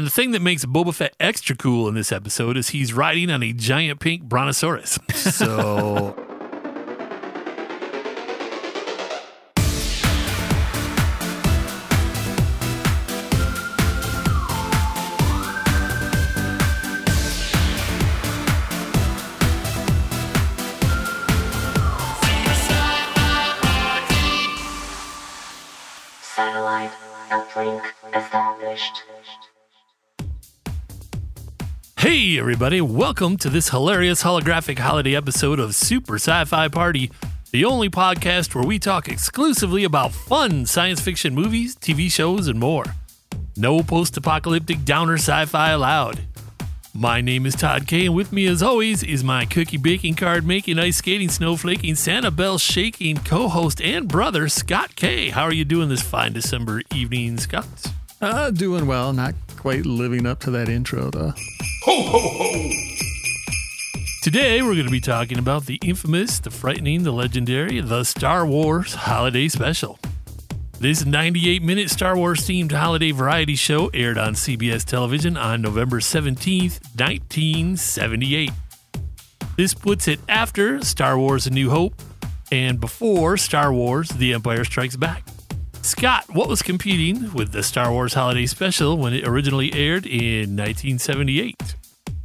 And the thing that makes Boba Fett extra cool in this episode is he's riding on a giant pink brontosaurus. So. Everybody, welcome to this hilarious holographic holiday episode of Super Sci Fi Party, the only podcast where we talk exclusively about fun science fiction movies, TV shows, and more. No post apocalyptic downer sci fi allowed. My name is Todd K, and with me, as always, is my cookie baking card making, ice skating, snowflaking, Santa Bell shaking co host and brother, Scott K. How are you doing this fine December evening, Scott? Uh, doing well. Not quite living up to that intro, though. Ho, ho, ho! Today, we're going to be talking about the infamous, the frightening, the legendary, the Star Wars Holiday Special. This 98 minute Star Wars themed holiday variety show aired on CBS television on November 17th, 1978. This puts it after Star Wars A New Hope and before Star Wars The Empire Strikes Back. Scott, what was competing with the Star Wars Holiday Special when it originally aired in 1978?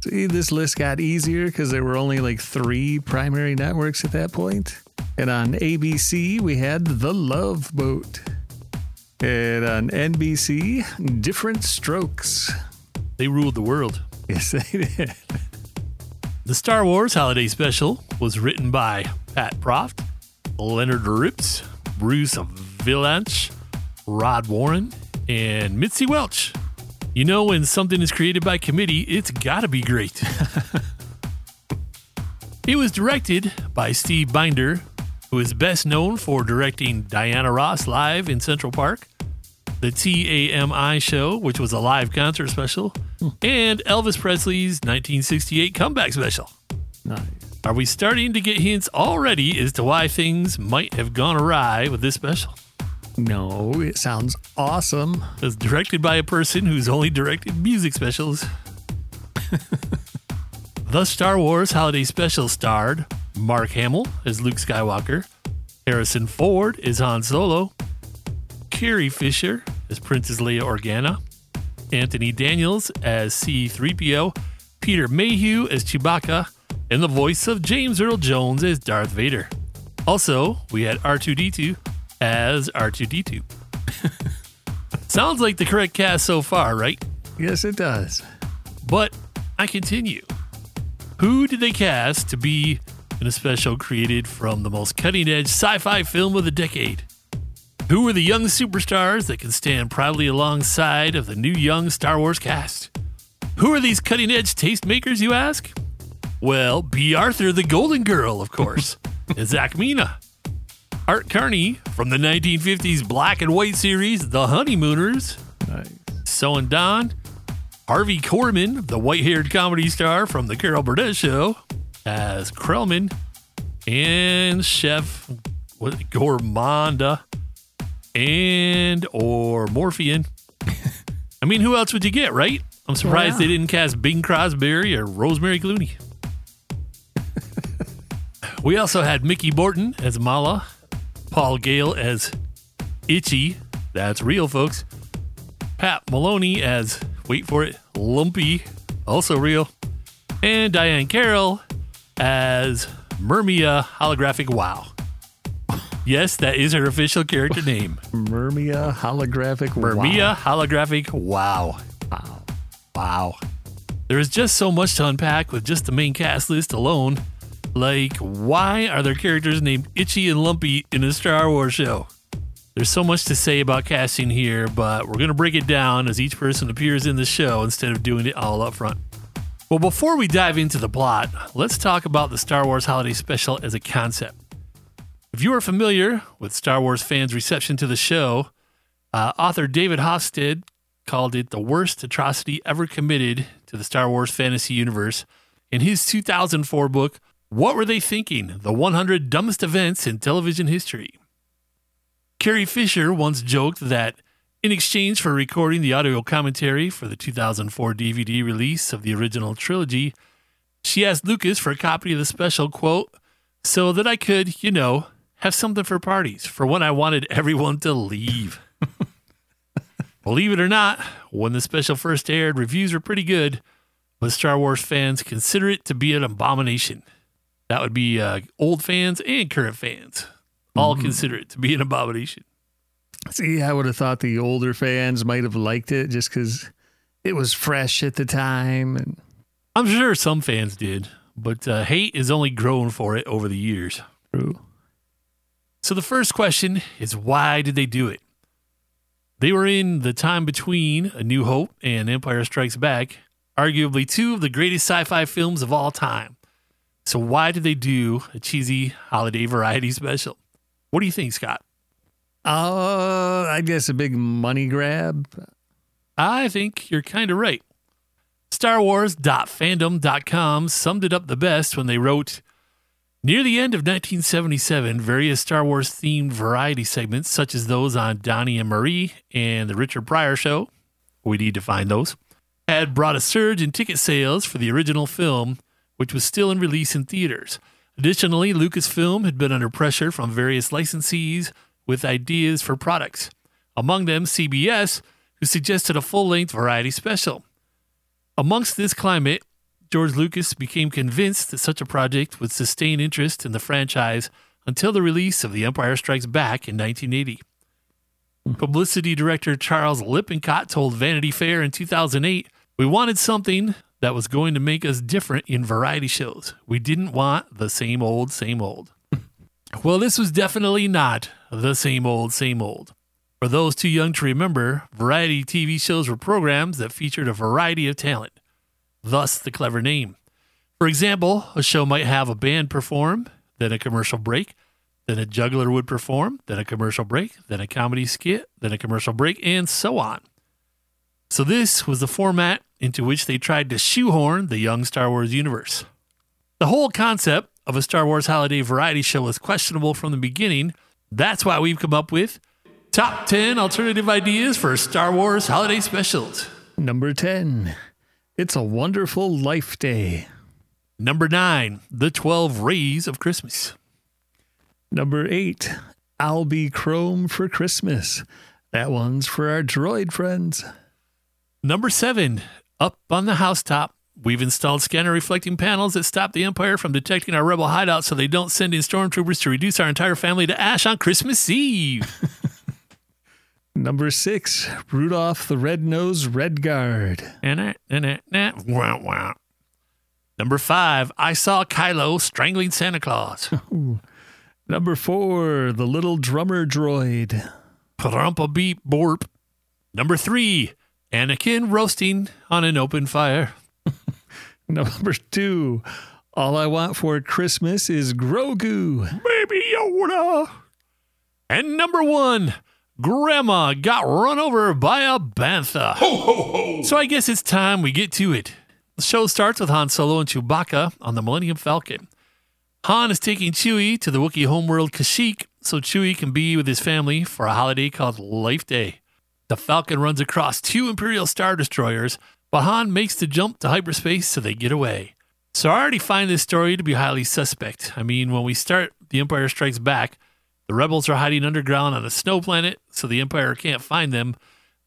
See, this list got easier because there were only like three primary networks at that point. And on ABC, we had The Love Boat. And on NBC, Diff'rent Strokes. They ruled the world. Yes, they did. The Star Wars Holiday Special was written by Pat Proft, Leonard Rips, Bruce Vilanch, Rod Warren, and Mitzi Welch. You know, when something is created by committee, it's gotta be great. it was directed by Steve Binder, who is best known for directing Diana Ross live in Central Park, the TAMI show, which was a live concert special, hmm. and Elvis Presley's 1968 comeback special. Nice. Are we starting to get hints already as to why things might have gone awry with this special? No, it sounds awesome. It was directed by a person who's only directed music specials. the Star Wars Holiday Special starred Mark Hamill as Luke Skywalker, Harrison Ford as Han Solo, Carrie Fisher as Princess Leia Organa, Anthony Daniels as C3PO, Peter Mayhew as Chewbacca, and the voice of James Earl Jones as Darth Vader. Also, we had R2D2 as R2D2. Sounds like the correct cast so far, right? Yes, it does. But I continue. Who did they cast to be in a special created from the most cutting edge sci fi film of the decade? Who are the young superstars that can stand proudly alongside of the new young Star Wars cast? Who are these cutting edge tastemakers, you ask? Well, Bea Arthur, the Golden Girl, of course, and as Ackmena. Art Carney from the 1950s black and white series The Honeymooners. Nice. Saun Dann. Harvey Korman, the white haired comedy star from The Carol Burnett Show, as Krelman. And Chef what, Gormaanda and or Morphian. I mean, who else would you get, right? I'm surprised they didn't cast Bing Crosby or Rosemary Clooney. we also had Mickey Morton as Malla, Paul Gale as Itchy. That's real, folks. Pat Maloney as, wait for it, Lumpy. Also real. And Diahann Carroll as Mermeia Holographic Wow. Yes, that is her official character name. Mermeia holographic. Mermeia Holographic Wow. Wow. Wow. There is just so much to unpack with just the main cast list alone. Like, why are there characters named Itchy and Lumpy in a Star Wars show? There's so much to say about casting here, but we're going to break it down as each person appears in the show instead of doing it all up front. Well, before we dive into the plot, let's talk about the Star Wars Holiday Special as a concept. If you are familiar with Star Wars fans' reception to the show, uh, author David Hofstede called it the worst atrocity ever committed to the Star Wars fantasy universe in his 2004 book, What Were They Thinking? The 100 Dumbest Events in Television History. Carrie Fisher once joked that In exchange for recording the audio commentary for the 2004 DVD release of the original trilogy, she asked Lucas for a copy of the special, quote, so that I could, you know, have something for parties for when I wanted everyone to leave. Believe it or not, when the special first aired, reviews were pretty good, but Star Wars fans consider it to be an abomination. That would be uh, old fans and current fans. All consider it to be an abomination. See, I would have thought the older fans might have liked it just because it was fresh at the time. And I'm sure some fans did, but uh, hate is only grown for it over the years. true. So the first question is why did they do it? They were in the time between A New Hope and Empire Strikes Back, arguably two of the greatest sci fi films of all time. So why did they do a cheesy holiday variety special? What do you think, Scott? Uh, I guess a big money grab. I think you're kind of right. Star Wars.fandom.com summed it up the best when they wrote Near the end of 1977, various Star Wars themed variety segments, such as those on Donnie and Marie and The Richard Pryor Show, we need to find those, had brought a surge in ticket sales for the original film, which was still in release in theaters. Additionally, Lucasfilm had been under pressure from various licensees with ideas for products, among them CBS, who suggested a full length variety special. Amongst this climate, George Lucas became convinced that such a project would sustain interest in the franchise until the release of The Empire Strikes Back in 1980. Publicity director Charles Lippincott told Vanity Fair in 2008 We wanted something that was going to make us different in variety shows. We didn't want the same old, same old. well, this was definitely not the same old, same old. For those too young to remember, variety TV shows were programs that featured a variety of talent thus the clever name. For example, a show might have a band perform, then a commercial break, then a juggler would perform, then a commercial break, then a comedy skit, then a commercial break, and so on. So, this was the format into which they tried to shoehorn the young Star Wars universe. The whole concept of a Star Wars holiday variety show was questionable from the beginning. That's why we've come up with top 10 alternative ideas for Star Wars holiday specials. Number 10. It's a wonderful life day. Number nine, The 12 Rays of Christmas. Number 8. I'll be Chrome for Christmas. That one's for our droid friends. Number seven, Up on the Housetop. We've installed scanner reflecting panels that stop the Empire from detecting our rebel hideout so they don't send in stormtroopers to reduce our entire family to ash on Christmas Eve. Number 6. Rudolph the Red-Nosed Red Guard. And and wow, wow. Number five, I saw Kylo strangling Santa Claus. Number 4. The Little Drummer Droid. Beep borp. Number three, Anakin roasting on an open fire. Number 2. All I want for Christmas is Grogu. Baby Yoda. And number one, Grandma got run over by a bantha. Ho, ho, ho. So I guess it's time we get to it. The show starts with Han Solo and Chewbacca on the Millennium Falcon. Han is taking Chewie to the Wookiee homeworld Kashyyyk so Chewie can be with his family for a holiday called Life Day. The Falcon runs across two Imperial Star Destroyers, but Han makes the jump to hyperspace so they get away. So I already find this story to be highly suspect. I mean, when we start The Empire Strikes Back, the rebels are hiding underground on a snow planet, so the Empire can't find them.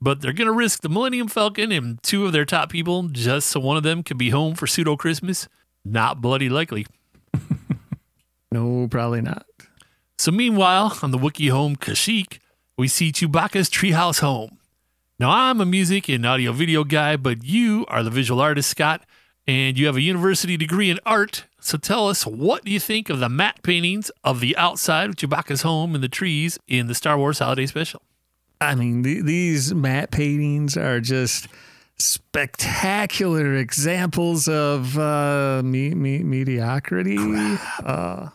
But they're going to risk the Millennium Falcon and two of their top people just so one of them can be home for pseudo Christmas. Not bloody likely. No, probably not. So, meanwhile, on the Wookiee home Kashyyyk, we see Chewbacca's treehouse home. Now, I'm a music and audio video guy, but you are the visual artist, Scott, and you have a university degree in art. So, tell us what do you think of the matte paintings of the outside of Chewbacca's home and the trees in the Star Wars Holiday Special? I mean, th- these matte paintings are just spectacular examples of uh, me- me- mediocrity. Uh,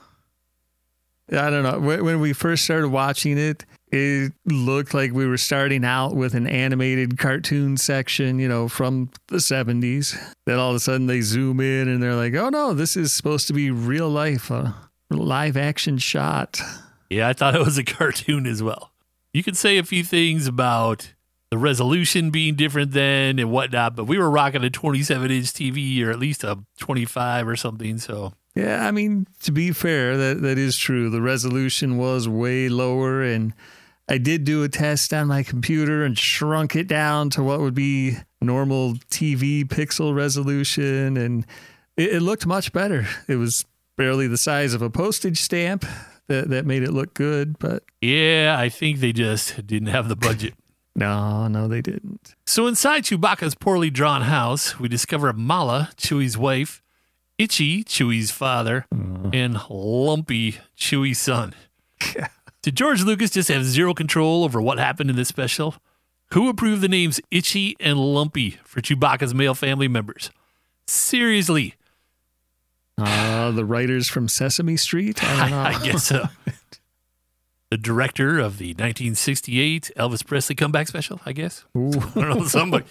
I don't know. When, when we first started watching it, it looked like we were starting out with an animated cartoon section, you know, from the 70s. Then all of a sudden they zoom in and they're like, oh no, this is supposed to be real life, a live action shot. Yeah, I thought it was a cartoon as well. You could say a few things about the resolution being different then and whatnot. But we were rocking a 27 inch TV or at least a 25 or something. So Yeah, I mean, to be fair, that that is true. The resolution was way lower and I did do a test on my computer and shrunk it down to what would be normal TV pixel resolution and it, it looked much better. It was barely the size of a postage stamp that, that made it look good, but yeah, I think they just didn't have the budget. no, no, they didn't. So inside Chewbacca's poorly drawn house, we discover Malla, Chewie's wife, Itchy, Chewie's father, mm. and Lumpy, Chewie's son. Did George Lucas just have zero control over what happened in this special? Who approved the names Itchy and Lumpy for Chewbacca's male family members? Seriously, Uh, the writers from Sesame Street? I. I guess so. the director of the 1968 Elvis Presley comeback special, I guess. Ooh. I don't know, somebody.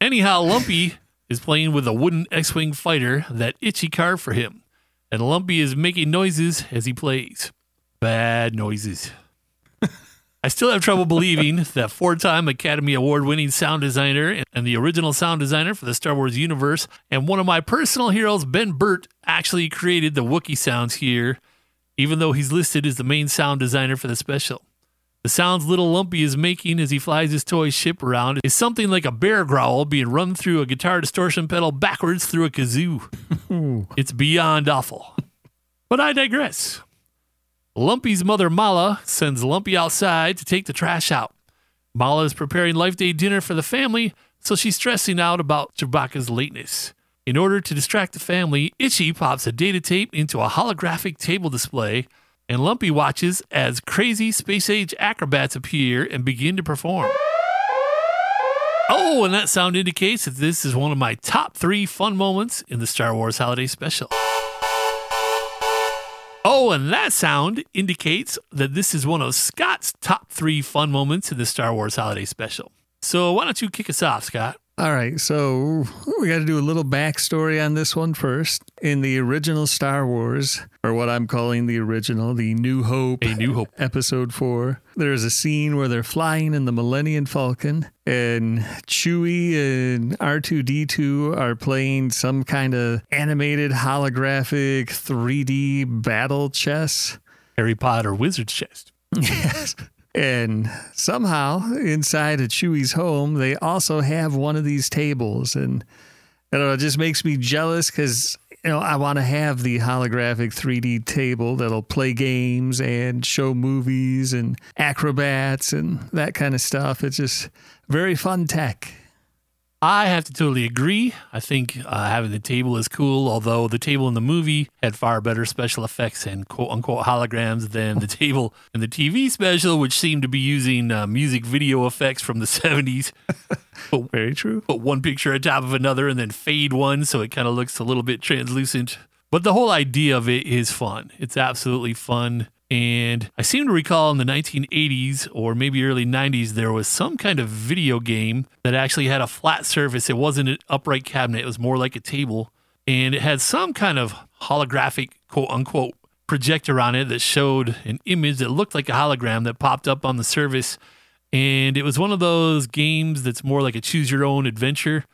Anyhow, Lumpy is playing with a wooden X Wing fighter that Itchy carved for him. And Lumpy is making noises as he plays. Bad noises. I still have trouble believing that four time Academy Award winning sound designer and the original sound designer for the Star Wars universe, and one of my personal heroes, Ben Burtt, actually created the Wookiee sounds here, even though he's listed as the main sound designer for the special. The sounds little Lumpy is making as he flies his toy ship around is something like a bear growl being run through a guitar distortion pedal backwards through a kazoo. it's beyond awful. But I digress. Lumpy's mother Malla sends Lumpy outside to take the trash out. Malla is preparing Life Day dinner for the family, so she's stressing out about Chewbacca's lateness. In order to distract the family, Itchy pops a data tape into a holographic table display, and Lumpy watches as crazy space age acrobats appear and begin to perform. Oh, and that sound indicates that this is one of my top three fun moments in the Star Wars Holiday Special. Oh, and that sound indicates that this is one of Scott's top three fun moments in the Star Wars Holiday Special. So why don't you kick us off, Scott? All right, so we got to do a little backstory on this one first. In the original Star Wars, or what I'm calling the original, the New Hope, A New Hope. episode four, there's a scene where they're flying in the Millennium Falcon, and Chewie and R2D2 are playing some kind of animated holographic 3D battle chess. Harry Potter Wizard's Chess. Yes. And somehow inside of Chewie's home, they also have one of these tables. And you know, it just makes me jealous because, you know, I want to have the holographic 3D table that'll play games and show movies and acrobats and that kind of stuff. It's just very fun tech. I have to totally agree. I think uh, having the table is cool, although the table in the movie had far better special effects and quote unquote holograms than the table in the TV special, which seemed to be using uh, music video effects from the 70s. But, Very true. Put one picture on top of another and then fade one so it kind of looks a little bit translucent. But the whole idea of it is fun. It's absolutely fun. And I seem to recall in the 1980s or maybe early 90s, there was some kind of video game that actually had a flat surface. It wasn't an upright cabinet, it was more like a table. And it had some kind of holographic, quote unquote, projector on it that showed an image that looked like a hologram that popped up on the surface. And it was one of those games that's more like a choose your own adventure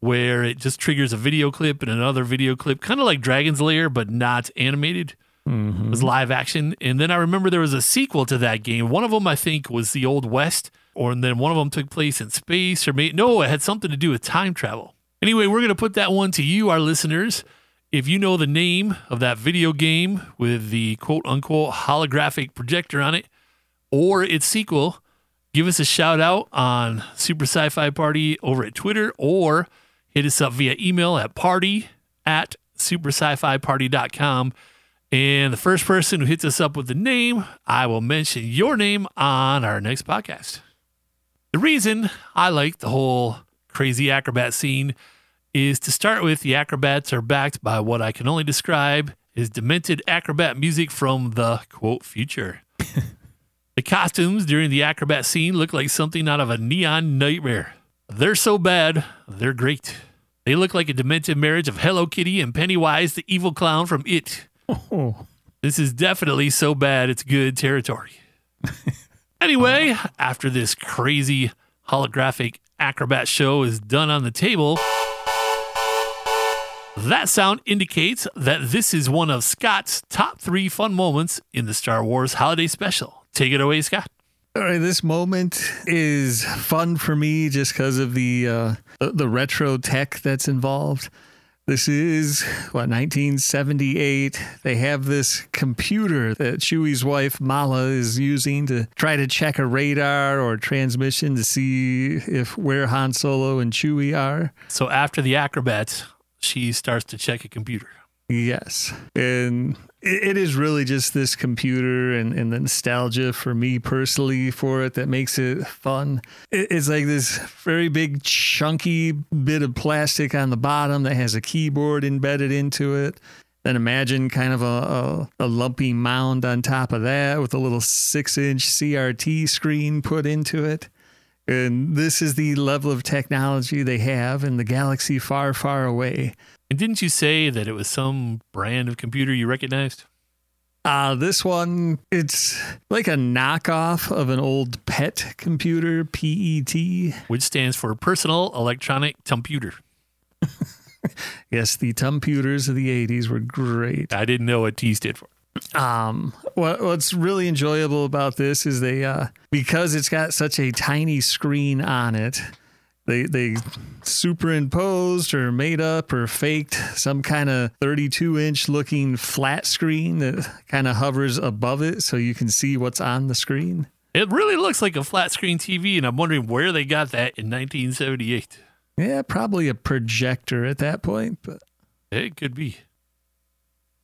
where it just triggers a video clip and another video clip, kind of like Dragon's Lair, but not animated. It was live action. And then I remember there was a sequel to that game. One of them, I think, was the Old West, or and then one of them took place in space, or no, it had something to do with time travel. Anyway, we're going to put that one to you, our listeners. If you know the name of that video game with the quote unquote holographic projector on it, or its sequel, give us a shout out on Super Sci Fi Party over at Twitter or hit us up via email at party at superscifiparty.com. And the first person who hits us up with the name, I will mention your name on our next podcast. The reason I like the whole crazy acrobat scene is to start with, the acrobats are backed by what I can only describe as demented acrobat music from the quote future. The costumes during the acrobat scene look like something out of a neon nightmare. They're so bad, they're great. They look like a demented marriage of Hello Kitty and Pennywise, the evil clown from It. Oh, This is definitely so bad it's good territory. Anyway, after this crazy holographic acrobat show is done on the table, that sound indicates that this is one of Scott's top three fun moments in the Star Wars Holiday Special. Take it away, Scott. All right, this moment is fun for me just because of the uh, the retro tech that's involved. This is what 1978. They have this computer that Chewie's wife Malla is using to try to check a radar or transmission to see if where Han Solo and Chewie are. So after the acrobat, she starts to check a computer. Yes. And it, is really just this computer and, and the nostalgia for me personally for it that makes it fun. It, it's like this very big, chunky bit of plastic on the bottom that has a keyboard embedded into it. Then imagine kind of a, a, a lumpy mound on top of that with a little six inch CRT screen put into it. And this is the level of technology they have in the galaxy far, far away. And didn't you say that it was some brand of computer you recognized? Uh, this one, it's like a knockoff of an old PET computer, PET. Which stands for Personal Electronic Computer. Yes, the computers of the 80s were great. I didn't know what T stood for. Um, what, what's really enjoyable about this is they, uh, because it's got such a tiny screen on it, they, they superimposed or made up or faked some kind of 32 inch looking flat screen that kind of hovers above it so you can see what's on the screen. It really looks like a flat screen TV, and I'm wondering where they got that in 1978. Yeah, probably a projector at that point, but It could be.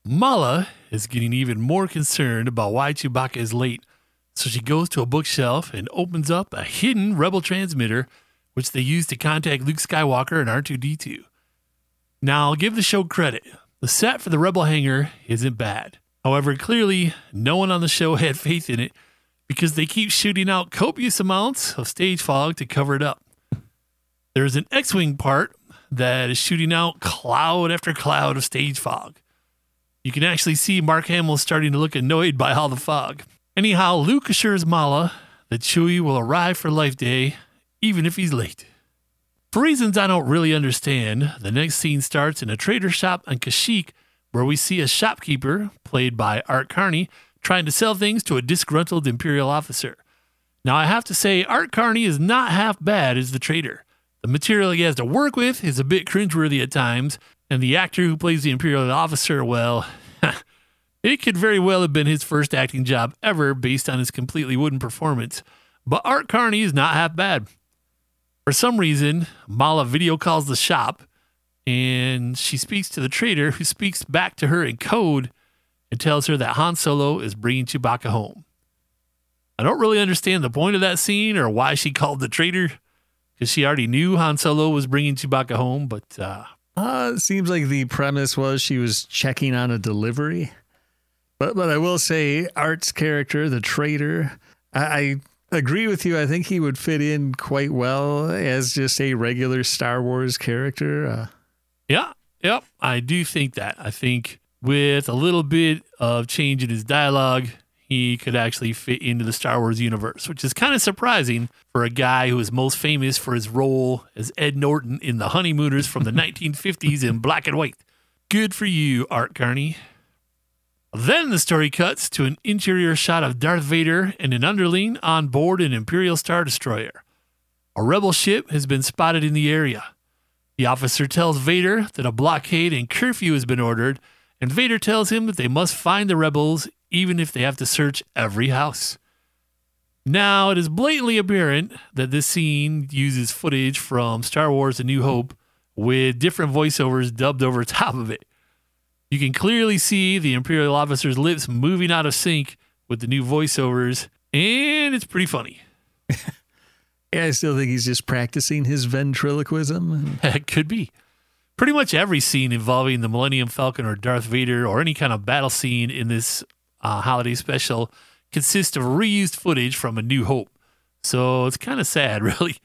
Malla is getting even more concerned about why Chewbacca is late, so she goes to a bookshelf and opens up a hidden rebel transmitter, which they use to contact Luke Skywalker and R2D2. Now, I'll give the show credit. The set for the rebel hangar isn't bad. However, clearly, no one on the show had faith in it because they keep shooting out copious amounts of stage fog to cover it up. There's an X Wing part that is shooting out cloud after cloud of stage fog. You can actually see Mark Hamill starting to look annoyed by all the fog. Anyhow, Luke assures Malla that Chewie will arrive for Life Day, even if he's late. For reasons I don't really understand, the next scene starts in a trader shop on Kashyyyk, where we see a shopkeeper, played by Art Carney, trying to sell things to a disgruntled Imperial officer. Now, I have to say, Art Carney is not half bad as the trader. The material he has to work with is a bit cringeworthy at times, and the actor who plays the Imperial officer, well, it could very well have been his first acting job ever based on his completely wooden performance. But Art Carney is not half bad. For some reason, Malla video calls the shop, and she speaks to the trader, who speaks back to her in code and tells her that Han Solo is bringing Chewbacca home. I don't really understand the point of that scene or why she called the trader, because she already knew Han Solo was bringing Chewbacca home, but uh, uh, it seems like the premise was she was checking on a delivery. But but I will say, Art's character, the trader, I, I agree with you. I think he would fit in quite well as just a regular Star Wars character. Uh, Yeah, yep. I do think that. I think with a little bit of change in his dialogue, he could actually fit into the Star Wars universe, which is kind of surprising for a guy who is most famous for his role as Ed Norton in The Honeymooners from the 1950s in black and white. Good for you, Art Carney. Then the story cuts to an interior shot of Darth Vader and an underling on board an Imperial Star Destroyer. A rebel ship has been spotted in the area. The officer tells Vader that a blockade and curfew has been ordered, and Vader tells him that they must find the rebels even if they have to search every house. Now, it is blatantly apparent that this scene uses footage from Star Wars A New Hope with different voiceovers dubbed over top of it. You can clearly see the Imperial officer's lips moving out of sync with the new voiceovers, and it's pretty funny. yeah, I still think he's just practicing his ventriloquism. It could be. Pretty much every scene involving the Millennium Falcon or Darth Vader or any kind of battle scene in this uh, holiday special consists of reused footage from A New Hope. So it's kind of sad, really.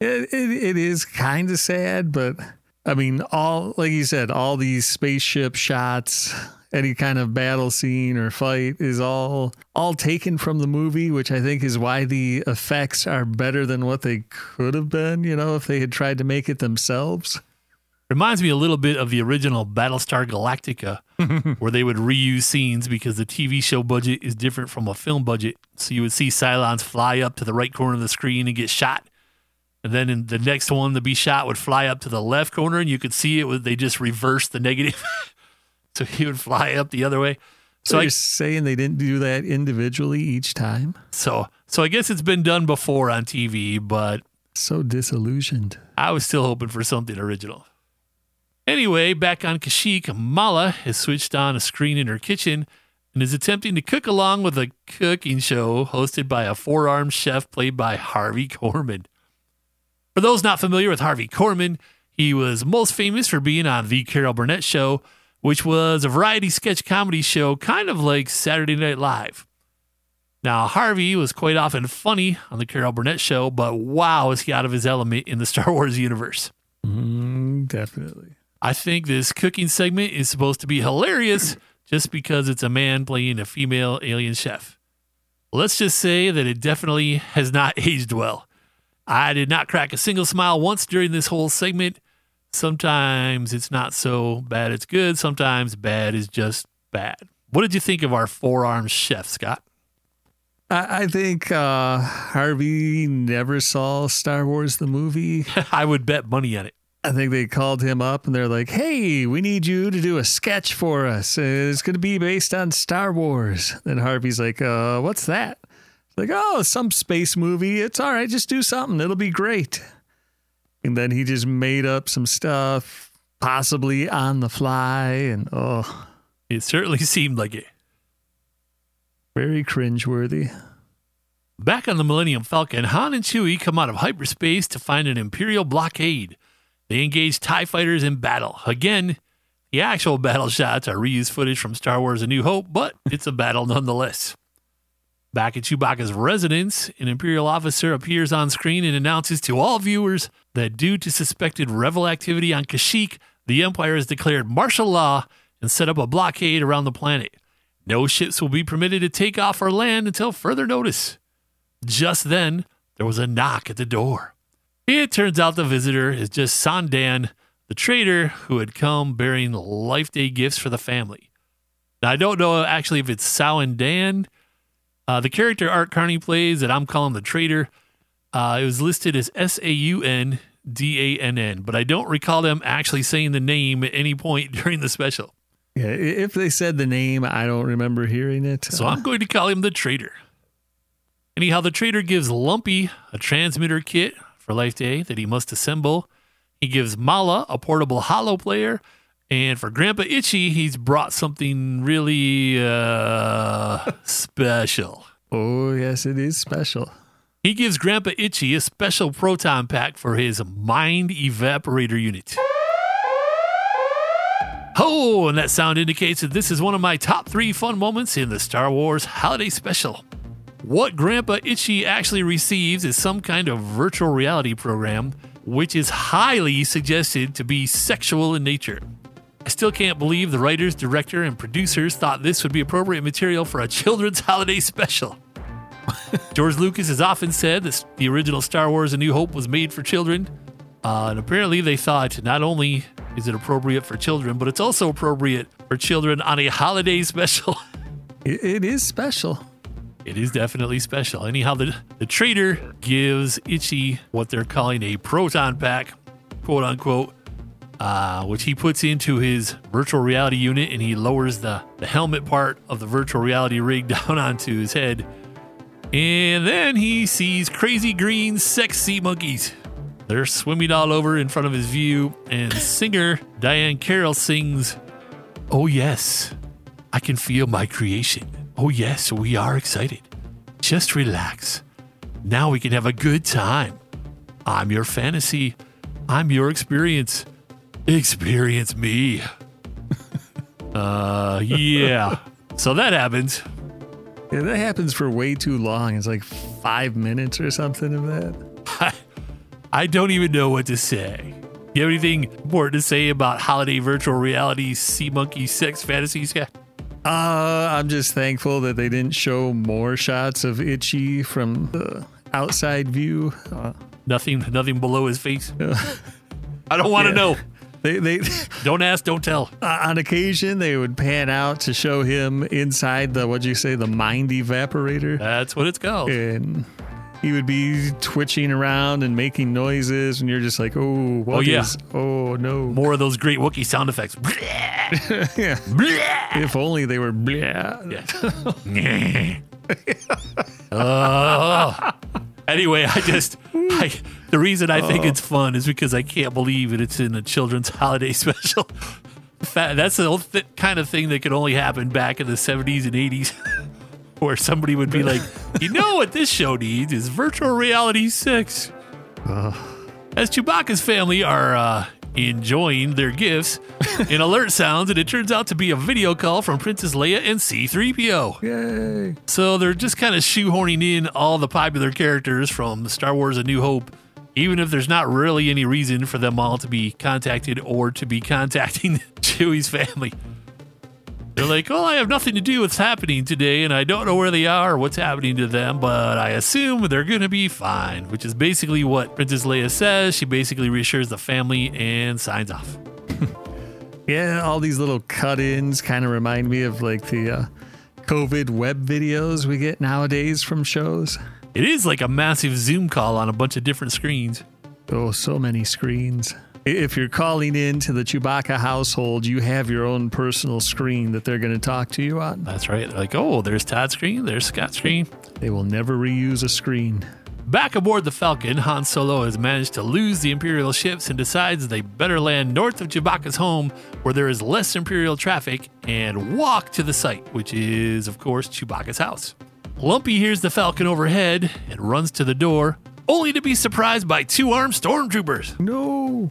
It, it, it is kind of sad, but I mean, all like you said, all these spaceship shots, any kind of battle scene or fight is all all taken from the movie, which I think is why the effects are better than what they could have been, you know, if they had tried to make it themselves. Reminds me a little bit of the original Battlestar Galactica, where they would reuse scenes because the TV show budget is different from a film budget. So you would see Cylons fly up to the right corner of the screen and get shot. And then in the next one to be shot would fly up to the left corner and you could see it was they just reversed the negative. so he would fly up the other way. So, So I, you're saying they didn't do that individually each time? so so I guess it's been done before on TV, but So disillusioned. I was still hoping for something original. Anyway, back on Kashyyyk, Malla has switched on a screen in her kitchen and is attempting to cook along with a cooking show hosted by a four armed chef played by Harvey Korman. For those not familiar with Harvey Korman, he was most famous for being on The Carol Burnett Show, which was a variety sketch comedy show kind of like Saturday Night Live. Now, Harvey was quite often funny on The Carol Burnett Show, but wow, is he out of his element in the Star Wars universe. Mm, definitely. I think this cooking segment is supposed to be hilarious just because it's a man playing a female alien chef. Let's just say that it definitely has not aged well. I did not crack a single smile once during this whole segment. Sometimes it's not so bad it's good, sometimes bad is just bad. What did you think of our forearm chef, Scott? I, I think uh, Harvey never saw Star Wars the movie. I would bet money on it. I think they called him up and they're like, "Hey, we need you to do a sketch for us. It's going to be based on Star Wars." Then Harvey's like, "Uh, what's that?" Like, "Oh, some space movie. It's all right. Just do something. It'll be great." And then he just made up some stuff, possibly on the fly, and oh, It certainly seemed like it. very cringeworthy. Back on the Millennium Falcon, Han and Chewie come out of hyperspace to find an Imperial blockade. They engage TIE fighters in battle. Again, the actual battle shots are reused footage from Star Wars A New Hope, but it's a battle nonetheless. Back at Chewbacca's residence, an Imperial officer appears on screen and announces to all viewers that due to suspected rebel activity on Kashyyyk, the Empire has declared martial law and set up a blockade around the planet. No ships will be permitted to take off or land until further notice. Just then, there was a knock at the door. It turns out the visitor is just Saun Dann, the trader who had come bearing Life Day gifts for the family. Now, I don't know actually if it's Sao and Dan. Uh, the character Art Carney plays that I'm calling the trader, uh, it was listed as S A U N D A N N, but I don't recall them actually saying the name at any point during the special. Yeah, if they said the name, I don't remember hearing it. So I'm going to call him the trader. Anyhow, the trader gives Lumpy a transmitter kit for Life Day that he must assemble. He gives Malla a portable hollow player. And for Grandpa Itchy, he's brought something really uh, special. oh yes, it is special. He gives Grandpa Itchy a special proton pack for his mind evaporator unit. Oh, and that sound indicates that this is one of my top three fun moments in the Star Wars Holiday Special. What Grandpa Itchy actually receives is some kind of virtual reality program, which is highly suggested to be sexual in nature. I still can't believe the writers, director, and producers thought this would be appropriate material for a children's holiday special. George Lucas has often said that the original Star Wars A New Hope was made for children. Uh, and apparently they thought not only is it appropriate for children, but it's also appropriate for children on a holiday special. It, it is special. it is definitely special. Anyhow, the, the trader gives Itchy what they're calling a proton pack, quote unquote, uh, which he puts into his virtual reality unit and he lowers the, the helmet part of the virtual reality rig down onto his head. And then he sees crazy green sex sea monkeys. They're swimming all over in front of his view, and singer Diahann Carroll sings, Oh, yes, I can feel my creation. Oh, yes, we are excited. Just relax. Now we can have a good time. I'm your fantasy. I'm your experience. Experience me. uh, yeah. So that happens. Yeah, that happens for way too long. It's like five minutes or something of that. I, I don't even know what to say. You have anything important to say about holiday virtual reality Sea Monkey Sex fantasies? Scott? Uh, I'm just thankful that they didn't show more shots of Itchy from the outside view. Uh, Nothing, nothing below his face. I don't want to Yeah. know. They, they, Don't ask, don't tell. uh, on occasion, they would pan out to show him inside the what'd you say, the mind evaporator, That's what it's called. and he would be twitching around and making noises, and you're just like, oh, what yeah. is- oh no, More of those great Wookiee sound effects. yeah. If only they were. Bleh. oh. Anyway, I just I, the reason I think it's fun is because I can't believe that it's in a children's holiday special. That's the th- kind of thing that could only happen back in the 70s and 80s, where somebody would be like, "You know what this show needs is virtual reality six. As Chewbacca's family are uh, enjoying their gifts, an alert sounds, and it turns out to be a video call from Princess Leia and C-3PO. Yay. So they're just kind of shoehorning in all the popular characters from Star Wars A New Hope, even if there's not really any reason for them all to be contacted or to be contacting Chewie's family. They're like, oh, I have nothing to do with what's happening today, and I don't know where they are or what's happening to them, but I assume they're going to be fine, which is basically what Princess Leia says. She basically reassures the family and signs off. Yeah, all these little cut-ins kind of remind me of like the uh, COVID web videos we get nowadays from shows. It is like a massive Zoom call on a bunch of different screens. Oh, so many screens. If you're calling in to the Chewbacca household, you have your own personal screen that they're going to talk to you on. That's right. They're like, oh, there's Todd's screen, there's Scott's screen. They will never reuse a screen. Back aboard the Falcon, Han Solo has managed to lose the Imperial ships and decides they better land north of Chewbacca's home where there is less Imperial traffic and walk to the site, which is, of course, Chewbacca's house. Lumpy hears the Falcon overhead and runs to the door, only to be surprised by two armed stormtroopers. No.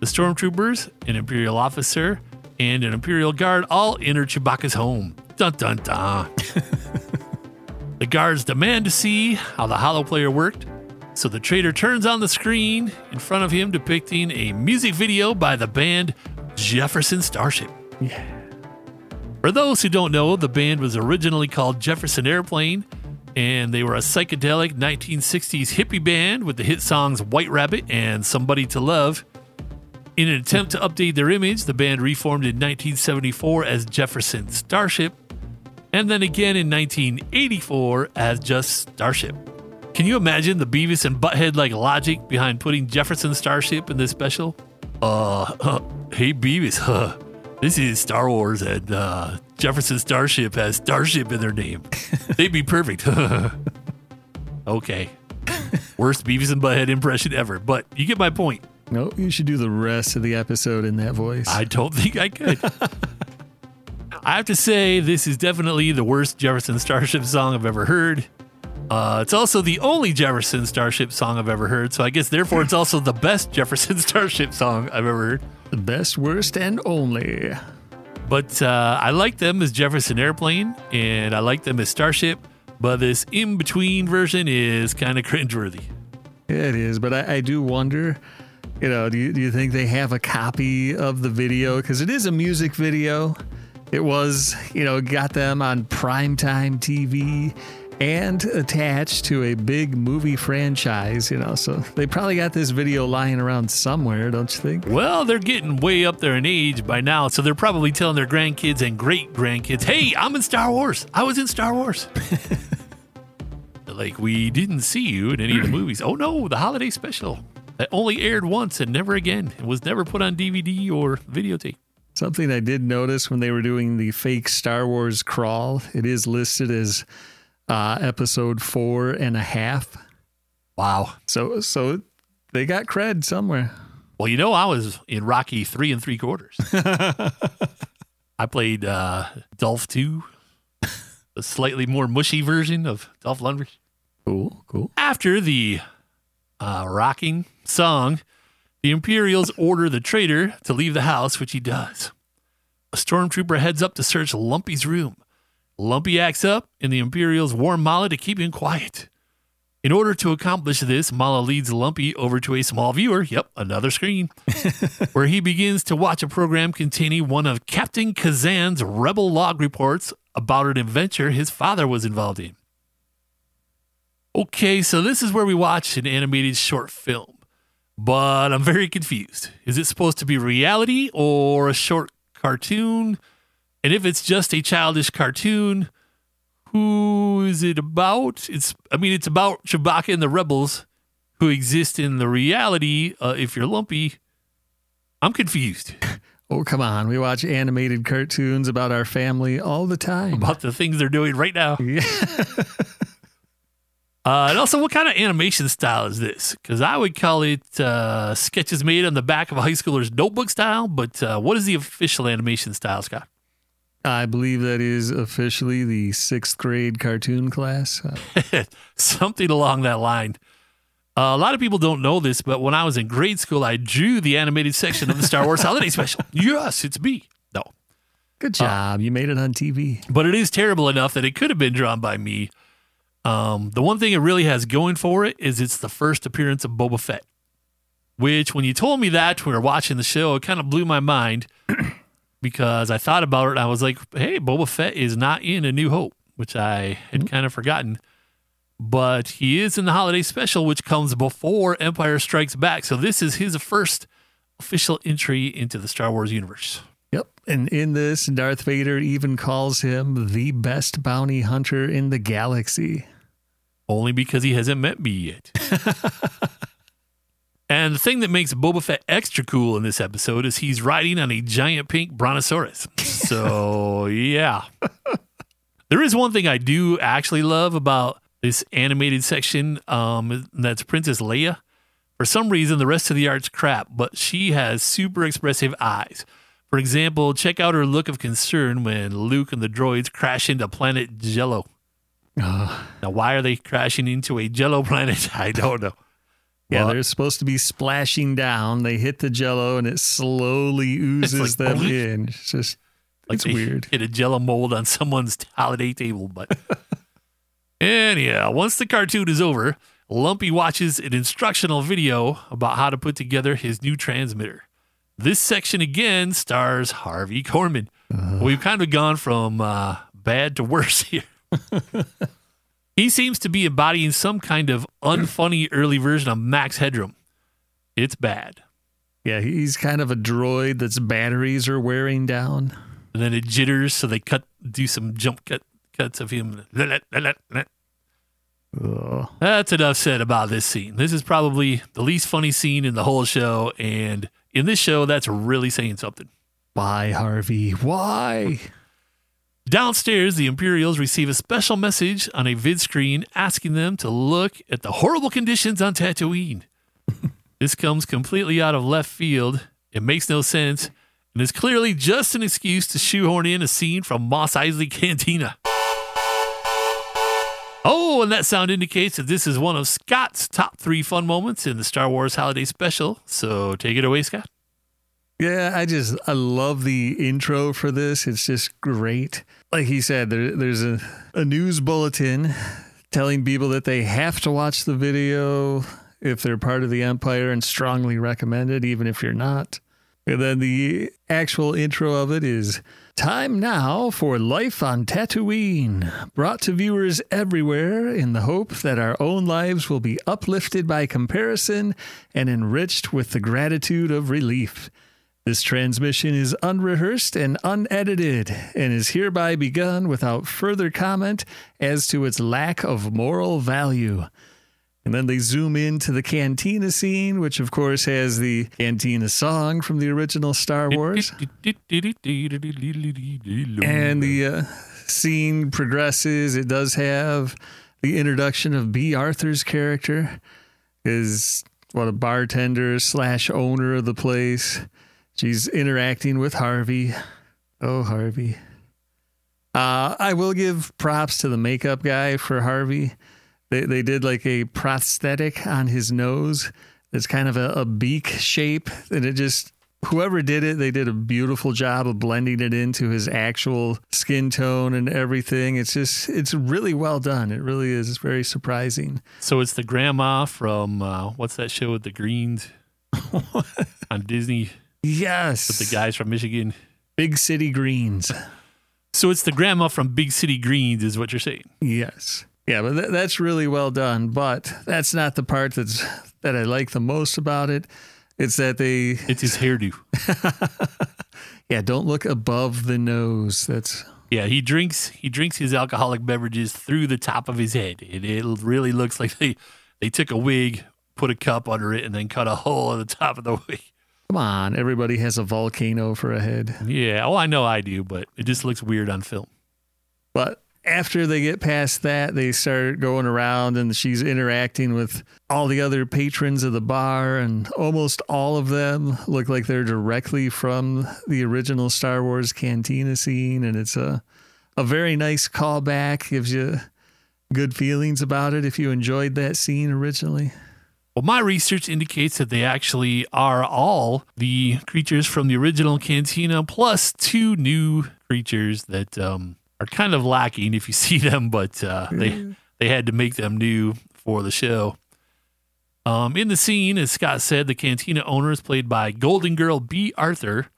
The stormtroopers, an Imperial officer, and an Imperial guard all enter Chewbacca's home. Dun dun dun. the guards demand to see how the hollow player worked, so the trader turns on the screen in front of him depicting a music video by the band Jefferson Starship. Yeah. For those who don't know, the band was originally called Jefferson Airplane, and they were a psychedelic 1960s hippie band with the hit songs White Rabbit and Somebody to Love. In an attempt to update their image, the band reformed in 1974 as Jefferson Starship, and then again in 1984 as just Starship. Can you imagine the Beavis and Butthead like logic behind putting Jefferson Starship in this special? Uh, hey Beavis, huh? This is Star Wars, and uh, Jefferson Starship has Starship in their name. They'd be perfect. okay. Worst Beavis and Butthead impression ever, but you get my point. No, you should do the rest of the episode in that voice. I don't think I could. I have to say, this is definitely the worst Jefferson Starship song I've ever heard. Uh, it's also the only Jefferson Starship song I've ever heard, so I guess therefore it's also the best Jefferson Starship song I've ever heard. the best, worst, and only. But uh, I like them as Jefferson Airplane, and I like them as Starship, but this in between version is kind of cringeworthy. It is, but I, I do wonder. You know, do you, do you think they have a copy of the video? Because it is a music video. It was, you know, got them on primetime TV and attached to a big movie franchise, you know. So they probably got this video lying around somewhere, don't you think? Well, they're getting way up there in age by now, so they're probably telling their grandkids and great grandkids, hey, I'm in Star Wars. I was in Star Wars. Like, we didn't see you in any of the movies. Oh, no, the holiday special that only aired once and never again. It was never put on DVD or videotape. Something I did notice when they were doing the fake Star Wars crawl, it is listed as uh, episode four and a half. Wow. So, so they got cred somewhere. Well, you know, I was in Rocky three and three quarters. I played uh, Dolph 2, a slightly more mushy version of Dolph Lundgren. Cool, cool. After the uh, rocking song, the Imperials order the trader to leave the house, which he does. A stormtrooper heads up to search Lumpy's room. Lumpy acts up, and the Imperials warn Malla to keep him quiet. In order to accomplish this, Malla leads Lumpy over to a small viewer, yep, another screen, where he begins to watch a program containing one of Captain Kazan's rebel log reports about an adventure his father was involved in. Okay, so this is where we watch an animated short film, but I'm very confused. Is it supposed to be reality or a short cartoon? And if it's just a childish cartoon, who is it about? It's I mean it's about Chewbacca and the rebels who exist in the reality. Uh, if you're lumpy, I'm confused Oh, come on. We watch animated cartoons about our family all the time. about the things they're doing right now. Yeah. Uh, and also, what kind of animation style is this? Because I would call it uh, sketches made on the back of a high schooler's notebook style. But uh, what is the official animation style, Scott? I believe that is officially the sixth grade cartoon class. Uh, Something along that line. Uh, a lot of people don't know this, but when I was in grade school, I drew the animated section of the Star Wars Holiday Special. Yes, it's me. No, good job. you made it on TV. but it is terrible enough that it could have been drawn by me. Um, the one thing it really has going for it is it's the first appearance of Boba Fett, which when you told me that when we were watching the show, it kind of blew my mind because I thought about it and I was like, hey, Boba Fett is not in A New Hope, which I had mm-hmm. kind of forgotten. But he is in the holiday special, which comes before Empire Strikes Back. So this is his first official entry into the Star Wars universe. Yep. And in this, Darth Vader even calls him the best bounty hunter in the galaxy. only because he hasn't met me yet. and the thing that makes Boba Fett extra cool in this episode is he's riding on a giant pink brontosaurus. So, yeah. There is one thing I do actually love about this animated section um, that's Princess Leia. For some reason, the rest of the art's crap, but she has super expressive eyes. For example, check out her look of concern when Luke and the droids crash into planet Jello. Oh, Now, why are they crashing into a jello planet? I don't know. Yeah, Well, they're supposed to be splashing down. They hit the jello and it slowly oozes like, them "Blink." in. It's just, like it's weird. Hit a jello mold on someone's holiday table. But anyhow, once the cartoon is over, Lumpy watches an instructional video about how to put together his new transmitter. This section again stars Harvey Korman. We've kind of gone from uh, bad to worse here. He seems to be embodying some kind of unfunny early version of Max Headroom. It's bad. Yeah, he's kind of a droid that's batteries are wearing down. and then it jitters, so they cut do some jump cut cuts of him. Oh, That's enough said about this scene. This is probably the least funny scene in the whole show, and in this show, that's really saying something. why, Harvey? Why? Downstairs, the Imperials receive a special message on a vid screen asking them to look at the horrible conditions on Tatooine. this comes completely out of left field. It makes no sense, and is clearly just an excuse to shoehorn in a scene from Mos Eisley Cantina. Oh, and that sound indicates that this is one of Scott's top three fun moments in the Star Wars Holiday Special. So take it away, Scott. Yeah, I just I love the intro for this. It's just great. Like he said, there, there's a, a news bulletin telling people that they have to watch the video if they're part of the Empire and strongly recommended, even if you're not. And then the actual intro of it is Time now for Life on Tatooine, brought to viewers everywhere in the hope that our own lives will be uplifted by comparison and enriched with the gratitude of relief. This transmission is unrehearsed and unedited and is hereby begun without further comment as to its lack of moral value. And then they zoom into the cantina scene, which of course has the cantina song from the original Star Wars. And the uh, scene progresses. It does have the introduction of Bea Arthur's character, is what a bartender slash owner of the place. She's interacting with Harvey. Oh, Harvey. Uh, I will give props to the makeup guy for Harvey. They they did like a prosthetic on his nose. It's kind of a, a beak shape, and it just whoever did it, they did a beautiful job of blending it into his actual skin tone and everything. It's just, it's really well done. It really is. It's very surprising. So it's the grandma from uh, what's that show with the Greens on Disney Yes. with the guys from Michigan? Big City Greens. So it's the grandma from Big City Greens, is what you're saying. Yes. Yeah, but th- that's really well done. But that's not the part that's that I like the most about it. It's that they, It's his hairdo. yeah, don't look above the nose. That's Yeah, he drinks he drinks his alcoholic beverages through the top of his head. It, it really looks like they they took a wig, put a cup under it, and then cut a hole at the top of the wig. Come on. Everybody has a volcano for a head. Yeah, oh, I know I do, but it just looks weird on film. But after they get past that, they start going around and she's interacting with all the other patrons of the bar, and almost all of them look like they're directly from the original Star Wars cantina scene. And it's a, a very nice callback, gives you good feelings about it if you enjoyed that scene originally. Well, my research indicates that they actually are all the creatures from the original Cantina, plus two new creatures that um, are kind of lacking if you see them, but uh, they they had to make them new for the show. Um, in the scene, as Scott said, the Cantina owner is played by Golden Girl Bea Arthur,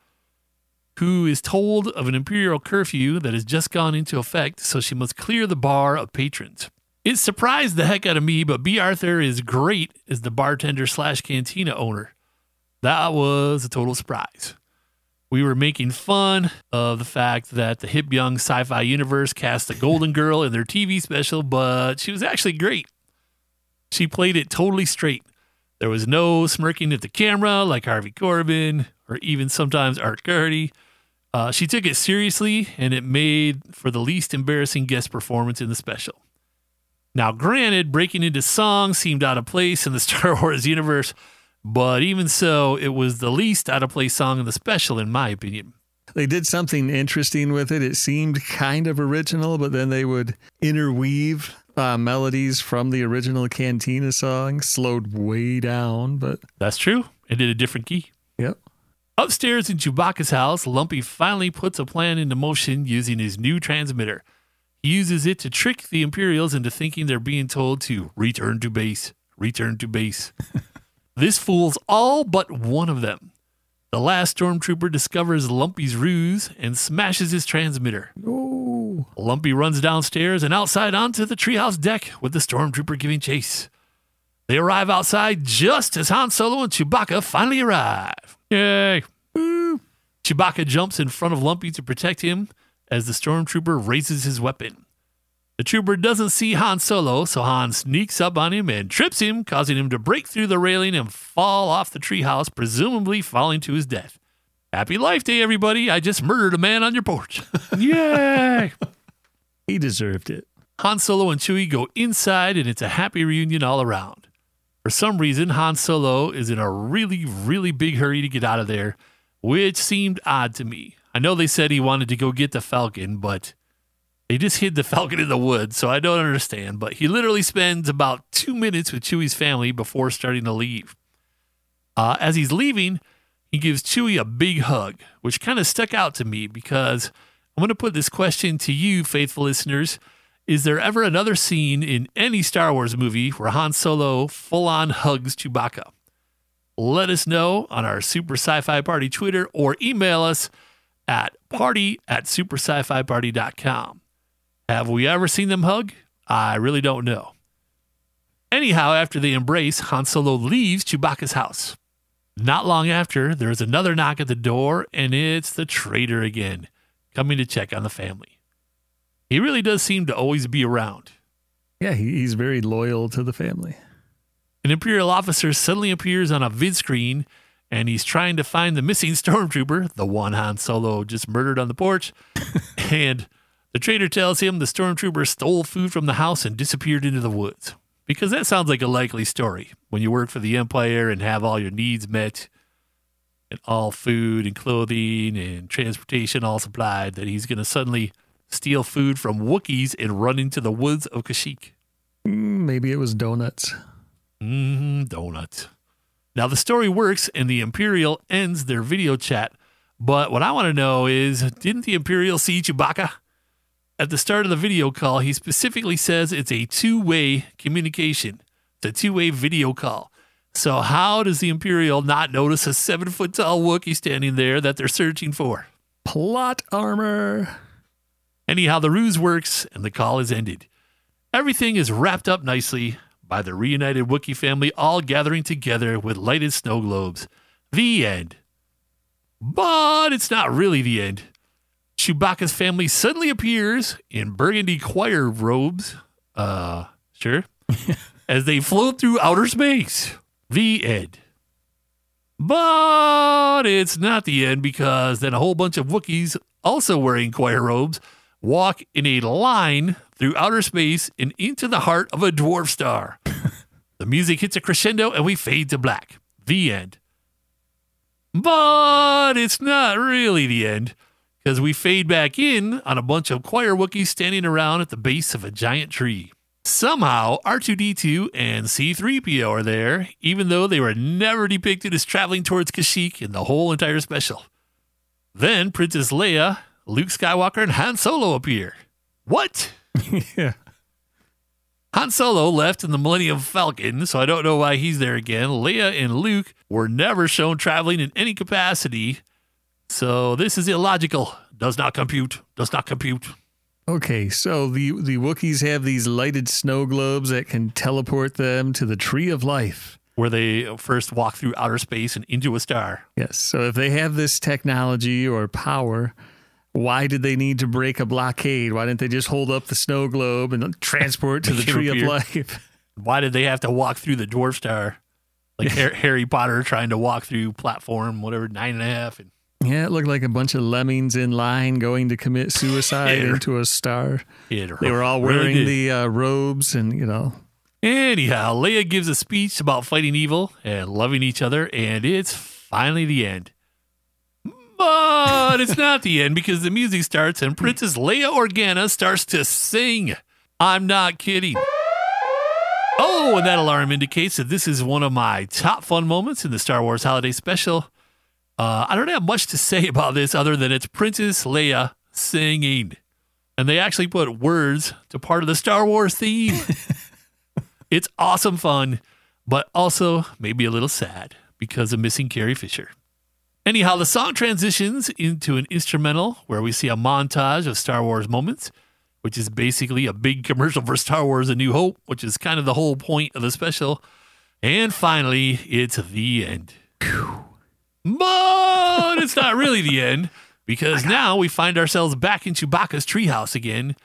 who is told of an imperial curfew that has just gone into effect, so she must clear the bar of patrons. It surprised the heck out of me, but Bea Arthur is great as the bartender slash cantina owner. That was a total surprise. We were making fun of the fact that the hip young sci fi universe cast a golden girl in their TV special, but she was actually great. She played it totally straight. There was no smirking at the camera like Harvey Korman or even sometimes Art Carney. Uh, she took it seriously, and it made for the least embarrassing guest performance in the special. Now, granted, breaking into song seemed out of place in the Star Wars universe, but even so, it was the least out of place song in the special, in my opinion. They did something interesting with it. It seemed kind of original, but then they would interweave uh, melodies from the original Cantina song, slowed way down. But That's true. It did a different key. yep, Upstairs in Chewbacca's house, Lumpy finally puts a plan into motion using his new transmitter. Uses it to trick the Imperials into thinking they're being told to return to base, return to base. this fools all but one of them. The last stormtrooper discovers Lumpy's ruse and smashes his transmitter. oh, Lumpy runs downstairs and outside onto the treehouse deck with the stormtrooper giving chase. They arrive outside just as Han Solo and Chewbacca finally arrive. Yay! Woo. Chewbacca jumps in front of Lumpy to protect him as the stormtrooper raises his weapon. The trooper doesn't see Han Solo, so Han sneaks up on him and trips him, causing him to break through the railing and fall off the treehouse, presumably falling to his death. Happy Life Day, everybody! I just murdered a man on your porch. Yay! he deserved it. Han Solo and Chewie go inside, and it's a happy reunion all around. For some reason, Han Solo is in a really, really big hurry to get out of there, which seemed odd to me. I know they said he wanted to go get the Falcon, but they just hid the Falcon in the woods, so I don't understand. But he literally spends about two minutes with Chewie's family before starting to leave. Uh, as he's leaving, he gives Chewie a big hug, which kind of stuck out to me because I'm going to put this question to you, faithful listeners. Is there ever another scene in any Star Wars movie where Han Solo full on hugs Chewbacca? Let us know on our Super Sci Fi Party Twitter or email us at party at supersci-fi-party.com. Have we ever seen them hug? I really don't know. Anyhow, after they embrace, Han Solo leaves Chewbacca's house. Not long after, there is another knock at the door, and it's the trader again, coming to check on the family. He really does seem to always be around. Yeah, he's very loyal to the family. An Imperial officer suddenly appears on a vid screen, and he's trying to find the missing stormtrooper, the one Han Solo just murdered on the porch. and the trader tells him the stormtrooper stole food from the house and disappeared into the woods. Because that sounds like a likely story when you work for the Empire and have all your needs met and all food and clothing and transportation all supplied, that he's going to suddenly steal food from Wookiees and run into the woods of Kashyyyk. Mm, Maybe it was donuts. Mmm, donuts. Now, the story works and the Imperial ends their video chat. But what I want to know is didn't the Imperial see Chewbacca? At the start of the video call, he specifically says it's a two way communication, it's a two way video call. So, how does the Imperial not notice a seven foot tall Wookiee standing there that they're searching for? Plot armor. Anyhow, the ruse works and the call is ended. Everything is wrapped up nicely by the reunited Wookiee family all gathering together with lighted snow globes. The end. But it's not really the end. Chewbacca's family suddenly appears in burgundy choir robes. Uh, sure. as they float through outer space. The end. But it's not the end because then a whole bunch of Wookiees, also wearing choir robes, walk in a line through outer space and into the heart of a dwarf star. the music hits a crescendo and we fade to black. The end. But it's not really the end because we fade back in on a bunch of choir Wookiees standing around at the base of a giant tree. Somehow, R2D2 and C3PO are there, even though they were never depicted as traveling towards Kashyyyk in the whole entire special. Then Princess Leia, Luke Skywalker, and Han Solo appear. What? yeah. Han Solo left in the Millennium Falcon, so I don't know why he's there again. Leia and Luke were never shown traveling in any capacity, so this is illogical. Does not compute. Does not compute. Okay, so the the Wookiees have these lighted snow globes that can teleport them to the tree of life. Where they first walk through outer space and into a star. Yes. So if they have this technology or power, why did they need to break a blockade? Why didn't they just hold up the snow globe and transport to the tree of life? Why did they have to walk through the dwarf star? Like Har- Harry Potter trying to walk through platform, whatever, nine and a half. And Yeah, it looked like a bunch of lemmings in line going to commit suicide into a star. it They were all wearing did. the uh, robes and, you know, Anyhow, Leia gives a speech about fighting evil and loving each other, and it's finally the end. But it's not the end because the music starts and Princess Leia Organa starts to sing. I'm not kidding. Oh, and that alarm indicates that this is one of my top fun moments in the Star Wars Holiday Special. Uh, I don't have much to say about this other than it's Princess Leia singing. And they actually put words to part of the Star Wars theme. It's awesome fun, but also maybe a little sad because of missing Carrie Fisher. Anyhow, the song transitions into an instrumental where we see a montage of Star Wars moments, which is basically a big commercial for Star Wars A New Hope, which is kind of the whole point of the special. And finally, it's the end. But it's not really the end because now we find ourselves back in Chewbacca's treehouse again,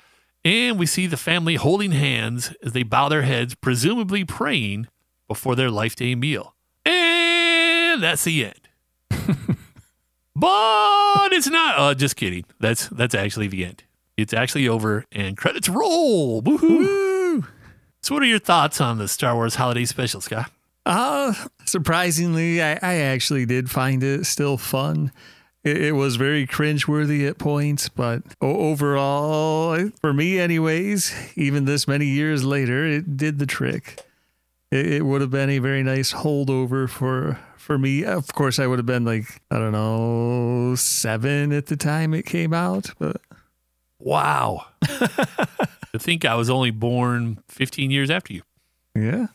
and we see the family holding hands as they bow their heads, presumably praying before their life day meal. And that's the end. but it's not. Uh, just kidding. That's that's actually the end. It's actually over, and credits roll. Woohoo! woo! So, what are your thoughts on the Star Wars Holiday Special, Scott? Uh, surprisingly, I, I actually did find it still fun. It, it was very cringeworthy at points, but overall, for me, anyways, even this many years later, it did the trick. It, it would have been a very nice holdover for for me. Of course, I would have been like I don't know seven at the time it came out, but Wow. to think I was only born 15 years after you, yeah,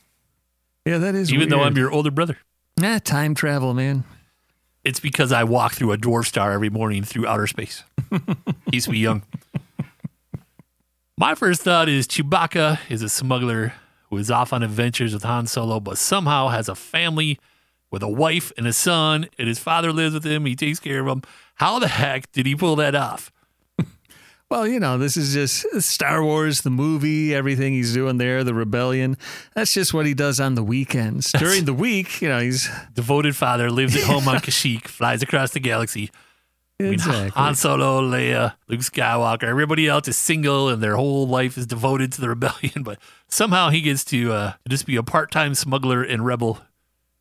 yeah, that is even though I'm your older brother. nah time travel, man. It's because I walk through a dwarf star every morning through outer space. Keeps me young. My first thought is Chewbacca is a smuggler who is off on adventures with Han Solo, but somehow has a family with a wife and a son, and his father lives with him. He takes care of him. How the heck did he pull that off? Well, you know, this is just Star Wars, the movie, everything he's doing there, the rebellion. That's just what he does on the weekends. During the week, you know, he's Devoted father lives at home on Kashyyyk, flies across the galaxy. I mean, exactly. Han Solo, Leia, Luke Skywalker, everybody else is single and their whole life is devoted to the rebellion. But somehow he gets to uh, just be a part time smuggler and rebel.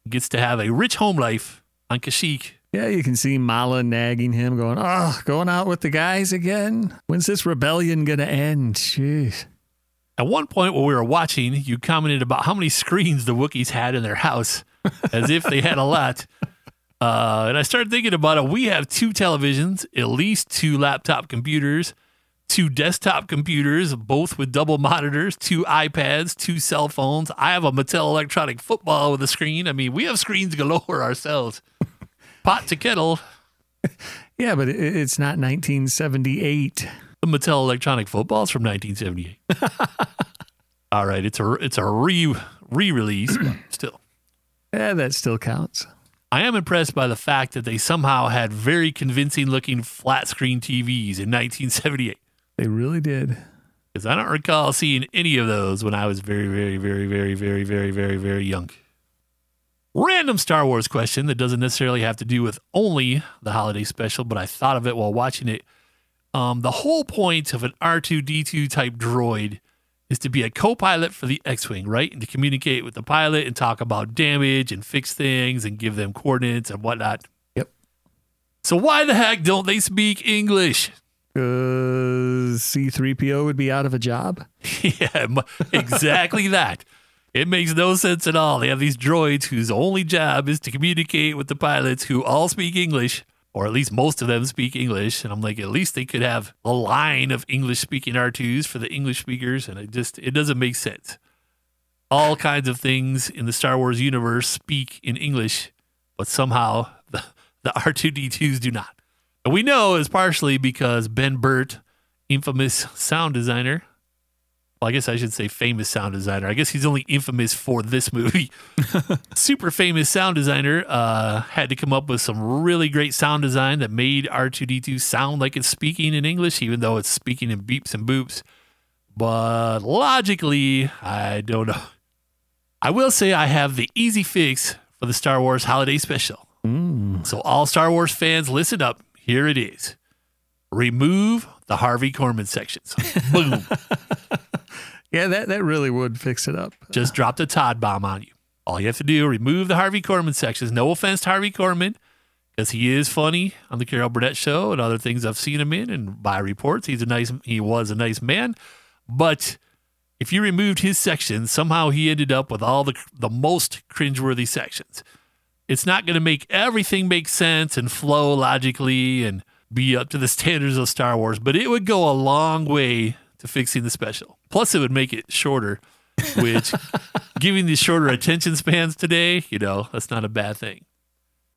Gets to have a rich home life on Kashyyyk. Yeah, you can see Malla nagging him, going, "Oh, going out with the guys again? When's this rebellion gonna end?" Jeez. At one point, while we were watching, you commented about how many screens the Wookiees had in their house. as if they had a lot. Uh, and I started thinking about it. We have two televisions, at least two laptop computers, two desktop computers, both with double monitors, two iPads, two cell phones. I have a Mattel electronic football with a screen. I mean, we have screens galore ourselves. Pot to kettle. Yeah, but it's not 1978. The Mattel electronic football is from 1978. All right, it's a it's a re re release, still. Yeah, that still counts. I am impressed by the fact that they somehow had very convincing looking flat screen TVs in 1978. They really did. Because I don't recall seeing any of those when I was very, very, very, very, very, very, very, very young. Random Star Wars question that doesn't necessarily have to do with only the holiday special, but I thought of it while watching it. Um, the whole point of an R2D2 type droid is to be a co pilot for the X Wing, right? And to communicate with the pilot and talk about damage and fix things and give them coordinates and whatnot. Yep. So, why the heck don't they speak English? Uh, C3PO would be out of a job. yeah, exactly that. It makes no sense at all. They have these droids whose only job is to communicate with the pilots who all speak English, or at least most of them speak English. And I'm like, at least they could have a line of English speaking R2s for the English speakers. And it just, it doesn't make sense. All kinds of things in the Star Wars universe speak in English, but somehow the, the R2D2s do not. And we know it's partially because Ben Burtt, infamous sound designer, well, I guess I should say famous sound designer. I guess he's only infamous for this movie. Super famous sound designer uh, had to come up with some really great sound design that made R2D2 sound like it's speaking in English, even though it's speaking in beeps and boops. But logically, I don't know. I will say I have the easy fix for the Star Wars Holiday Special. So, all Star Wars fans, listen up. Here it is remove the Harvey Korman sections. Boom. Yeah, that, that really would fix it up. just uh, dropped a Todd bomb on you. All you have to do, remove the Harvey Korman sections. No offense to Harvey Korman, because he is funny on the Carol Burnett show and other things I've seen him in, and by reports, he's a nice he was a nice man. But if you removed his sections, somehow he ended up with all the the most cringeworthy sections. It's not going to make everything make sense and flow logically and be up to the standards of Star Wars, but it would go a long way to fixing the special. Plus, it would make it shorter, which, giving these shorter attention spans today, you know, that's not a bad thing.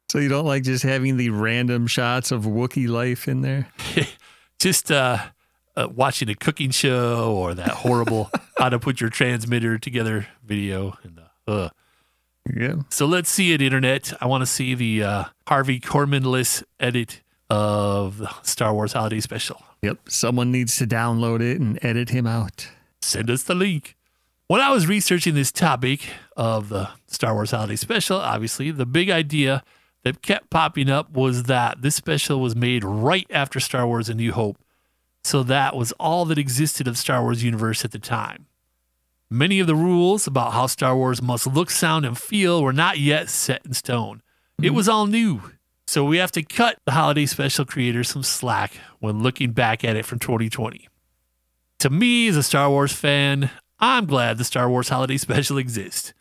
So you don't like just having the random shots of Wookiee life in there? Just uh, uh, watching a cooking show or that horrible how to put your transmitter together video. And uh, uh. Yeah. So let's see it, internet. I want to see the uh, Harvey Korman-less edit of the Star Wars Holiday Special. Yep. Someone needs to download it and edit him out. send us the link. When I was researching this topic of the Star Wars Holiday Special, obviously, the big idea that kept popping up was that this special was made right after Star Wars A New Hope. So that was all that existed of Star Wars universe at the time. Many of the rules about how Star Wars must look, sound, and feel were not yet set in stone. It mm-hmm. was all new. So we have to cut the holiday special creators some slack when looking back at it from 2020 to me as a Star Wars fan, I'm glad the Star Wars Holiday Special exists.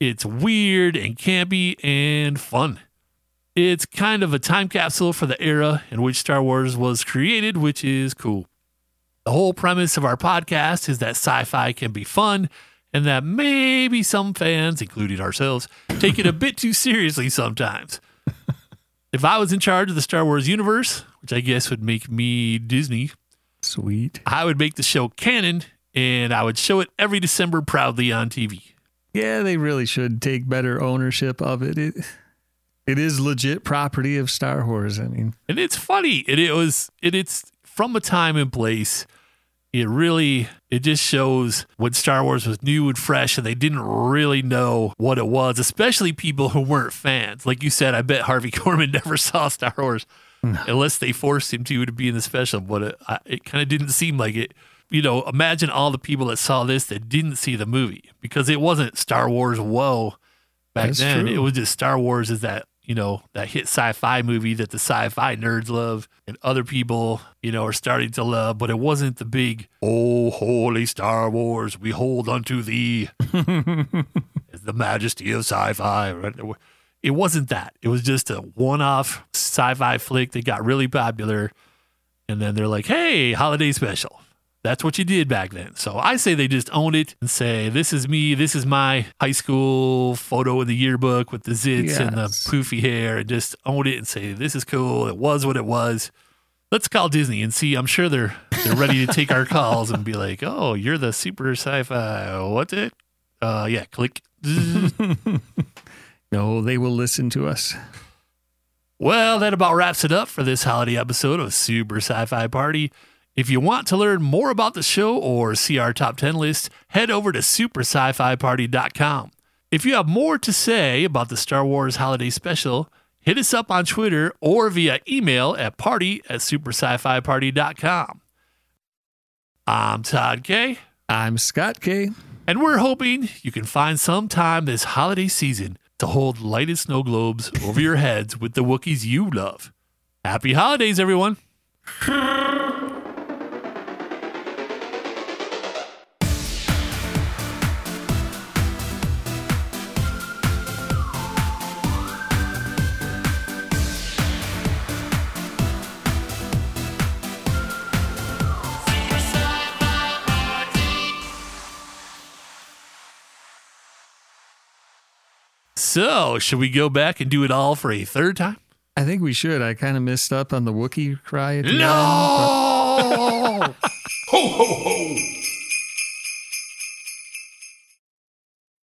It's weird and campy and fun. It's kind of a time capsule for the era in which Star Wars was created, which is cool. The whole premise of our podcast is that sci fi can be fun and that maybe some fans, including ourselves, take it a bit too seriously sometimes. If I was in charge of the Star Wars universe, which I guess would make me Disney, Sweet. I would make the show canon and I would show it every December proudly on TV. Yeah, they really should take better ownership of it. It it is legit property of Star Wars. I mean, And it's funny. It, it was it, it's from a time and place. It really it just shows when Star Wars was new and fresh and they didn't really know what it was, especially people who weren't fans. Like you said, I bet Harvey Korman never saw Star Wars unless they forced him to to be in the special, but it, it kind of didn't seem like it. You know, imagine all the people that saw this that didn't see the movie because it wasn't Star Wars. Whoa, back That's then true. it was just Star Wars is that you know that hit sci-fi movie that the sci-fi nerds love and other people you know are starting to love, but it wasn't the big oh holy Star Wars we hold unto thee. As the majesty of sci-fi. It wasn't that. It was just a one-off sci-fi flick that got really popular, and then they're like, "Hey, holiday special." That's what you did back then. So I say they just own it and say, "This is me. This is my high school photo in the yearbook with the zits and the poofy hair," and just own it and say, "This is cool. It was what it was." Let's call Disney and see. I'm sure they're they're ready to take our calls and be like, "Oh, you're the super sci-fi. What's it? Uh, yeah, click." No, they will listen to us. Well, that about wraps it up for this holiday episode of Super Sci Fi Party. If you want to learn more about the show or see our top 10 list, head over to superscifiparty.com. If you have more to say about the Star Wars Holiday Special, hit us up on Twitter or via email at party at superscifiparty.com. I'm Todd K, I'm Scott K. and we're hoping you can find some time this holiday season to hold lighted snow globes over your heads with the Wookiees you love. Happy holidays, everyone! So, should we go back and do it all for a third time? I think we should. I kind of missed up on the Wookiee cry at the end. No! Ho, ho, ho!